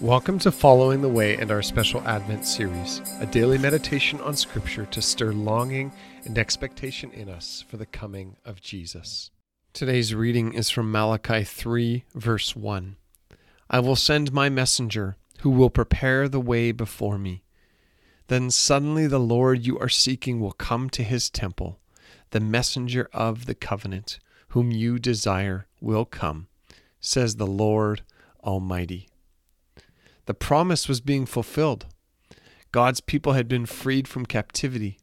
Welcome to Following the Way and our special Advent series, a daily meditation on Scripture to stir longing and expectation in us for the coming of Jesus. Today's reading is from Malachi 3, verse 1. I will send my messenger who will prepare the way before me. Then suddenly the Lord you are seeking will come to his temple. The messenger of the covenant, whom you desire, will come, says the Lord Almighty. The promise was being fulfilled. God's people had been freed from captivity.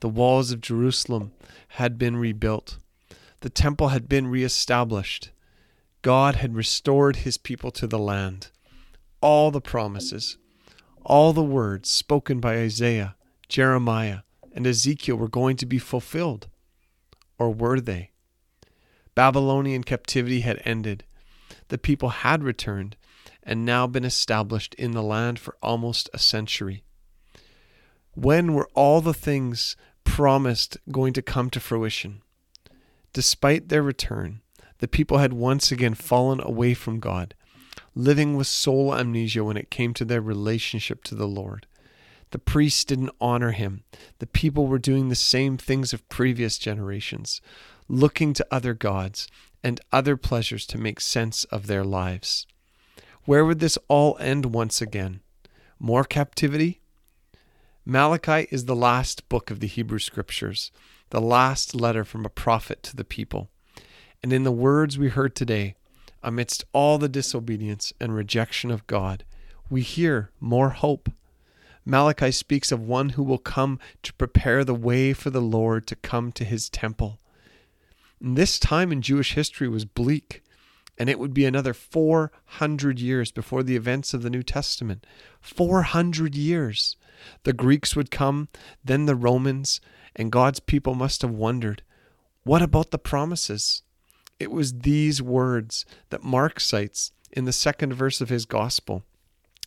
The walls of Jerusalem had been rebuilt. The temple had been reestablished. God had restored his people to the land. All the promises, all the words spoken by Isaiah, Jeremiah, and Ezekiel were going to be fulfilled. Or were they? Babylonian captivity had ended. The people had returned and now been established in the land for almost a century. When were all the things promised going to come to fruition? Despite their return, the people had once again fallen away from God, living with soul amnesia when it came to their relationship to the Lord. The priests didn't honor him. The people were doing the same things of previous generations, looking to other gods and other pleasures to make sense of their lives. Where would this all end once again? More captivity? Malachi is the last book of the Hebrew Scriptures, the last letter from a prophet to the people. And in the words we heard today, amidst all the disobedience and rejection of God, we hear more hope. Malachi speaks of one who will come to prepare the way for the Lord to come to his temple. And this time in Jewish history was bleak, and it would be another 400 years before the events of the New Testament. 400 years. The Greeks would come, then the Romans, and God's people must have wondered what about the promises? It was these words that Mark cites in the second verse of his gospel.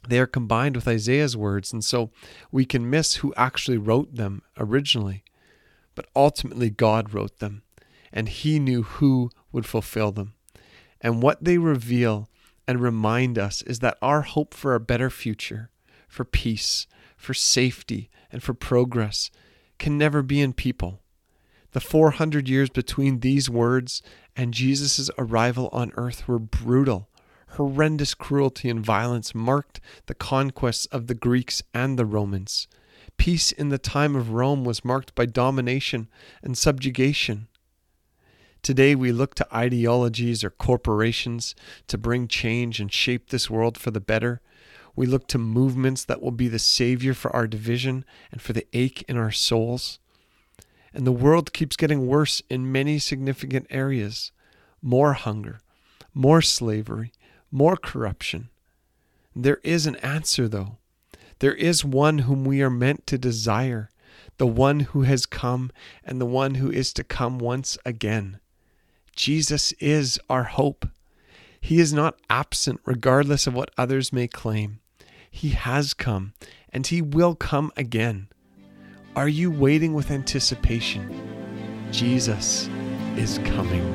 They are combined with Isaiah's words, and so we can miss who actually wrote them originally. But ultimately, God wrote them, and He knew who would fulfill them. And what they reveal and remind us is that our hope for a better future, for peace, for safety, and for progress can never be in people. The 400 years between these words and Jesus' arrival on earth were brutal. Horrendous cruelty and violence marked the conquests of the Greeks and the Romans. Peace in the time of Rome was marked by domination and subjugation. Today we look to ideologies or corporations to bring change and shape this world for the better. We look to movements that will be the savior for our division and for the ache in our souls. And the world keeps getting worse in many significant areas more hunger, more slavery, more corruption. There is an answer, though. There is one whom we are meant to desire, the one who has come and the one who is to come once again. Jesus is our hope. He is not absent, regardless of what others may claim. He has come, and He will come again. Are you waiting with anticipation? Jesus is coming.